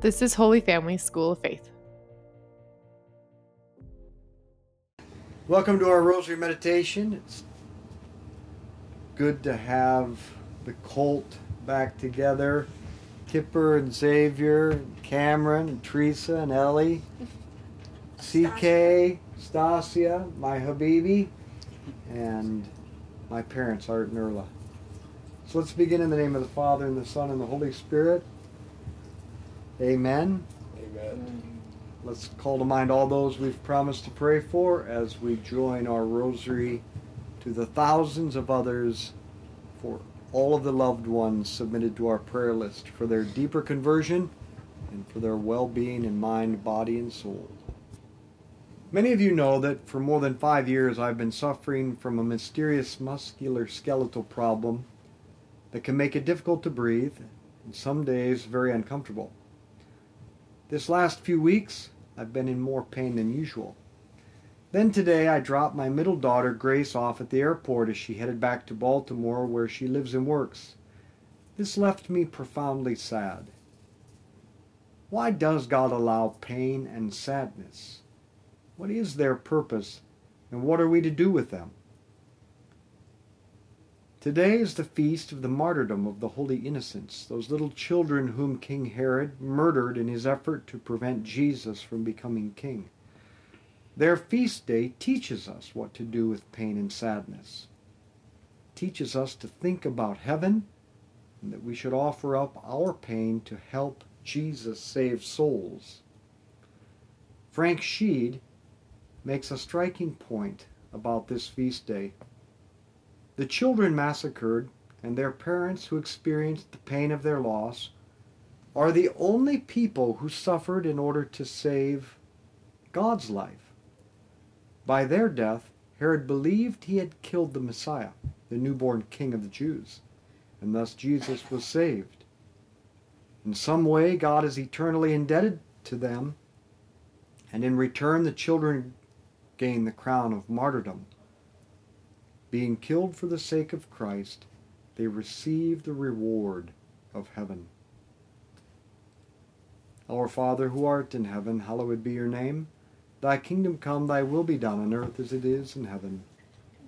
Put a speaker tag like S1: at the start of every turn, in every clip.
S1: This is Holy Family School of Faith.
S2: Welcome to our Rosary Meditation. It's good to have the cult back together. Kipper and Xavier, Cameron, and Teresa, and Ellie. CK, Stasia, my Habibi, and my parents, Art and Erla. So let's begin in the name of the Father, and the Son, and the Holy Spirit. Amen.
S3: Amen.
S2: Let's call to mind all those we've promised to pray for as we join our rosary to the thousands of others for all of the loved ones submitted to our prayer list for their deeper conversion and for their well being in mind, body, and soul. Many of you know that for more than five years I've been suffering from a mysterious muscular skeletal problem that can make it difficult to breathe and some days very uncomfortable. This last few weeks, I've been in more pain than usual. Then today, I dropped my middle daughter, Grace, off at the airport as she headed back to Baltimore, where she lives and works. This left me profoundly sad. Why does God allow pain and sadness? What is their purpose, and what are we to do with them? Today is the feast of the martyrdom of the holy innocents, those little children whom King Herod murdered in his effort to prevent Jesus from becoming king. Their feast day teaches us what to do with pain and sadness. teaches us to think about heaven and that we should offer up our pain to help Jesus save souls. Frank Sheed makes a striking point about this feast day. The children massacred and their parents who experienced the pain of their loss are the only people who suffered in order to save God's life. By their death, Herod believed he had killed the Messiah, the newborn king of the Jews, and thus Jesus was saved. In some way, God is eternally indebted to them, and in return, the children gain the crown of martyrdom. Being killed for the sake of Christ, they receive the reward of heaven. Our Father who art in heaven, hallowed be your name. Thy kingdom come, thy will be done on earth as it is in heaven.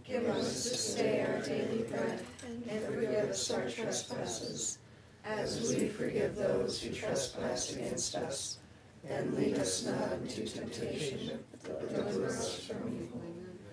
S4: Give us this day our daily bread, and forgive us our trespasses, as we forgive those who trespass against us. And lead us not into temptation, but deliver us from evil.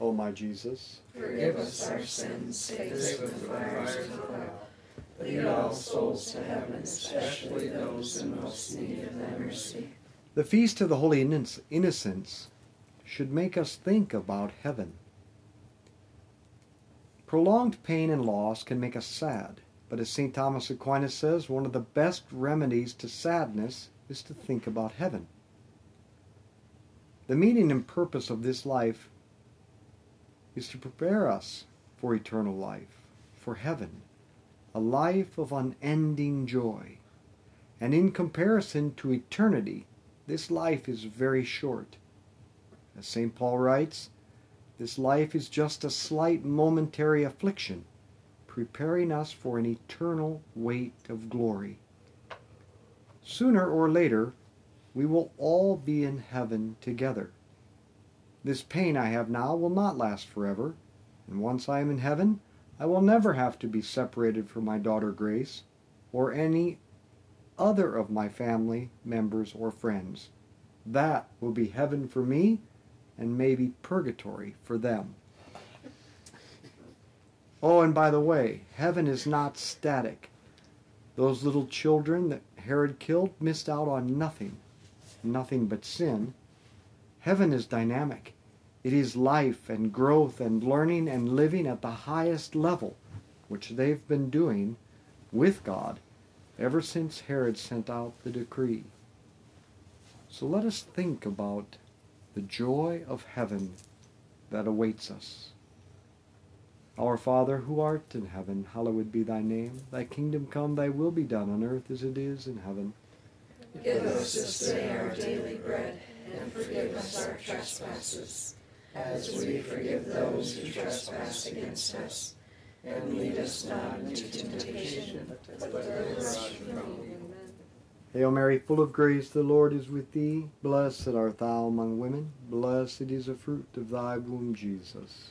S2: O my Jesus,
S4: Forgive us our sins, save us from the fires of hell. Lead all souls to heaven, especially those in most need of thy mercy.
S2: the feast of the Holy Innoc- Innocents should make us think about heaven. Prolonged pain and loss can make us sad, but as St. Thomas Aquinas says, one of the best remedies to sadness is to think about heaven. The meaning and purpose of this life is to prepare us for eternal life, for heaven, a life of unending joy. And in comparison to eternity, this life is very short. As St. Paul writes, this life is just a slight momentary affliction, preparing us for an eternal weight of glory. Sooner or later, we will all be in heaven together. This pain I have now will not last forever, and once I am in heaven, I will never have to be separated from my daughter Grace or any other of my family members or friends. That will be heaven for me and maybe purgatory for them. Oh, and by the way, heaven is not static. Those little children that Herod killed missed out on nothing, nothing but sin. Heaven is dynamic. It is life and growth and learning and living at the highest level, which they've been doing with God ever since Herod sent out the decree. So let us think about the joy of heaven that awaits us. Our Father who art in heaven, hallowed be thy name. Thy kingdom come, thy will be done on earth as it is in heaven.
S4: Give us this day our daily bread, and forgive us our trespasses, as we forgive those who trespass against us. And lead us not into temptation, but deliver us from evil.
S2: Hail Mary, full of grace, the Lord is with thee. Blessed art thou among women. Blessed is the fruit of thy womb, Jesus.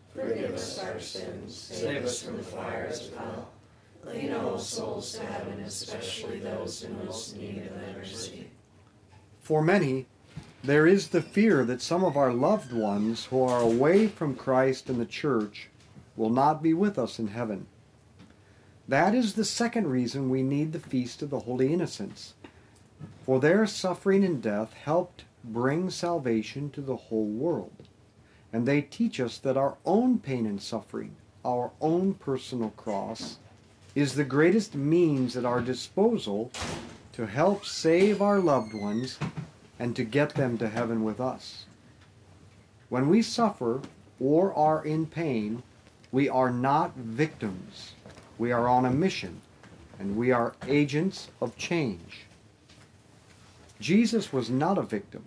S4: Forgive us our sins, save us from the fires of hell. Lead all souls to heaven, especially those in most need of thy mercy.
S2: For many, there is the fear that some of our loved ones who are away from Christ and the church will not be with us in heaven. That is the second reason we need the Feast of the Holy Innocents. For their suffering and death helped bring salvation to the whole world. And they teach us that our own pain and suffering, our own personal cross, is the greatest means at our disposal to help save our loved ones and to get them to heaven with us. When we suffer or are in pain, we are not victims. We are on a mission, and we are agents of change. Jesus was not a victim.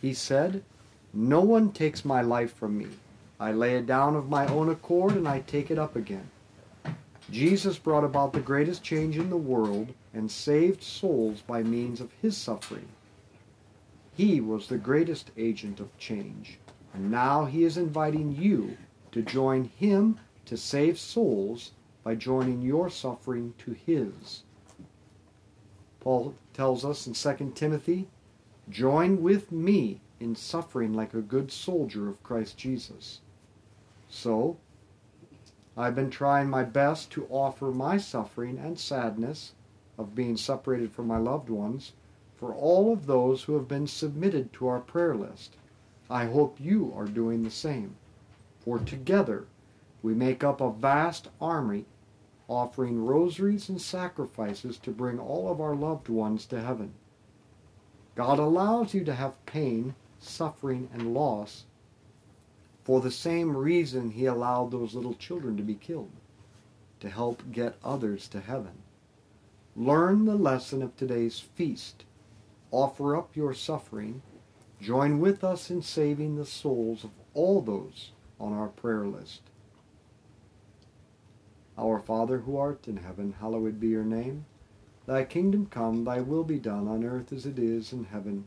S2: He said, No one takes my life from me. I lay it down of my own accord and I take it up again. Jesus brought about the greatest change in the world and saved souls by means of his suffering. He was the greatest agent of change, and now he is inviting you to join him to save souls by joining your suffering to his. Paul tells us in 2 Timothy, Join with me in suffering like a good soldier of Christ Jesus. So, I've been trying my best to offer my suffering and sadness of being separated from my loved ones for all of those who have been submitted to our prayer list. I hope you are doing the same. For together we make up a vast army offering rosaries and sacrifices to bring all of our loved ones to heaven. God allows you to have pain, suffering, and loss for the same reason he allowed those little children to be killed, to help get others to heaven. Learn the lesson of today's feast. Offer up your suffering. Join with us in saving the souls of all those on our prayer list. Our Father who art in heaven, hallowed be your name. Thy kingdom come, thy will be done on earth as it is in heaven.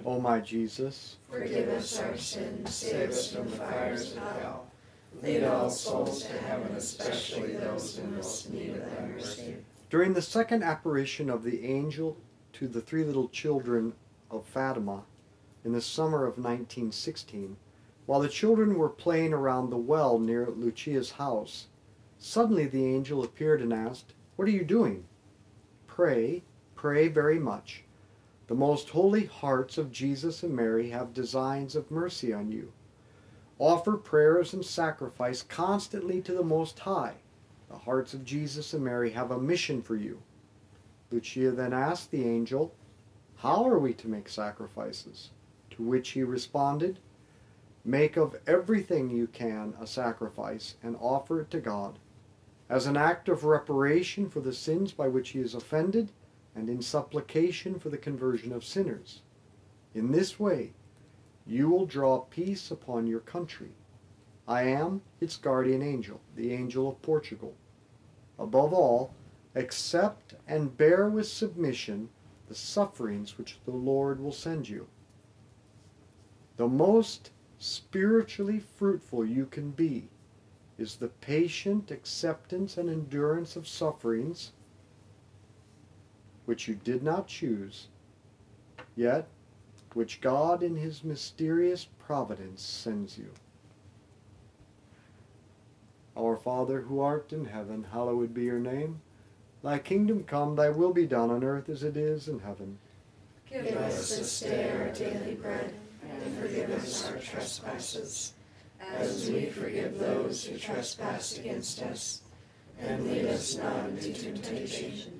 S4: Amen.
S2: O my Jesus,
S4: Forgive us our sins, save us from the fires of hell. Lead all souls to heaven, especially those in most need of thy mercy.
S2: during the second apparition of the angel to the three little children of Fatima in the summer of 1916, while the children were playing around the well near Lucia's house, suddenly the angel appeared and asked, What are you doing? Pray, pray very much. The most holy hearts of Jesus and Mary have designs of mercy on you. Offer prayers and sacrifice constantly to the Most High. The hearts of Jesus and Mary have a mission for you. Lucia then asked the angel, How are we to make sacrifices? To which he responded, Make of everything you can a sacrifice and offer it to God, as an act of reparation for the sins by which he is offended and in supplication for the conversion of sinners. In this way, you will draw peace upon your country. I am its guardian angel, the angel of Portugal. Above all, accept and bear with submission the sufferings which the Lord will send you. The most spiritually fruitful you can be is the patient acceptance and endurance of sufferings which you did not choose, yet which God in his mysterious providence sends you. Our Father who art in heaven, hallowed be your name. Thy kingdom come, thy will be done on earth as it is in heaven.
S4: Give us this day our daily bread, and forgive us our trespasses, as we forgive those who trespass against us. And lead us not into temptation,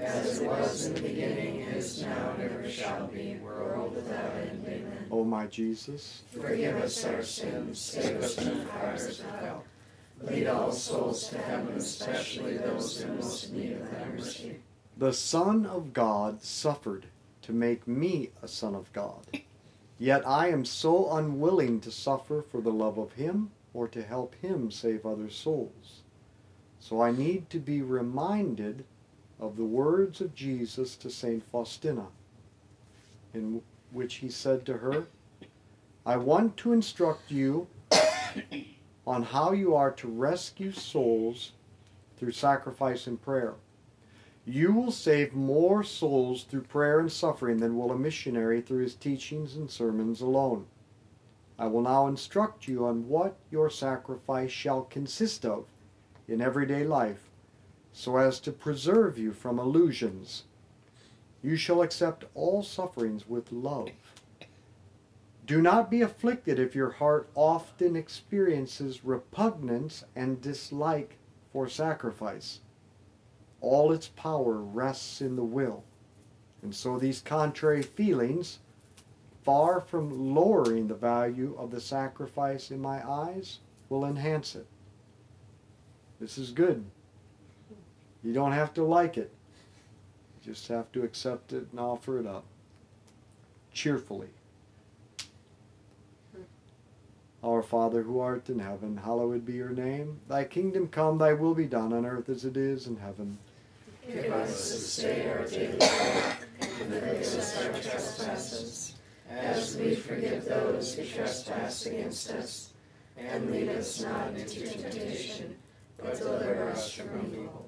S4: As it was in the beginning, is now, and ever shall be, world without end. Amen.
S2: O my Jesus,
S4: Forgive us our sins, save us from the fires of hell. Lead all souls to heaven, especially those in most need of thy mercy.
S2: The Son of God suffered to make me a son of God. Yet I am so unwilling to suffer for the love of him or to help him save other souls. So I need to be reminded of the words of Jesus to St. Faustina, in which he said to her, I want to instruct you on how you are to rescue souls through sacrifice and prayer. You will save more souls through prayer and suffering than will a missionary through his teachings and sermons alone. I will now instruct you on what your sacrifice shall consist of in everyday life, so as to preserve you from illusions. You shall accept all sufferings with love. Do not be afflicted if your heart often experiences repugnance and dislike for sacrifice. All its power rests in the will. And so these contrary feelings, far from lowering the value of the sacrifice in my eyes, will enhance it. This is good. You don't have to like it. You just have to accept it and offer it up cheerfully. Hmm. Our Father who art in heaven, hallowed be your name. Thy kingdom come, thy will be done on earth as it is in heaven.
S4: Give us this day our daily bread, and forgive us our trespasses, as we forgive those who trespass against us. And lead us not into temptation, but deliver us from evil.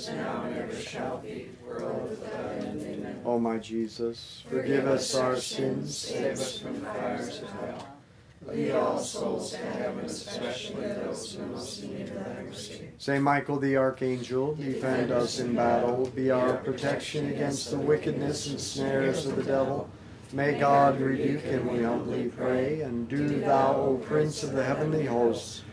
S4: is now, and ever shall be, world without end. Amen.
S2: O my Jesus, forgive us our sins.
S4: Save us from the fires of hell. Lead all souls to heaven, especially those who most need thy mercy.
S2: Saint Michael the Archangel, defend us in battle. Be our protection against the wickedness and snares of the devil. May God rebuke him, we humbly pray. And do thou, O Prince of the heavenly hosts,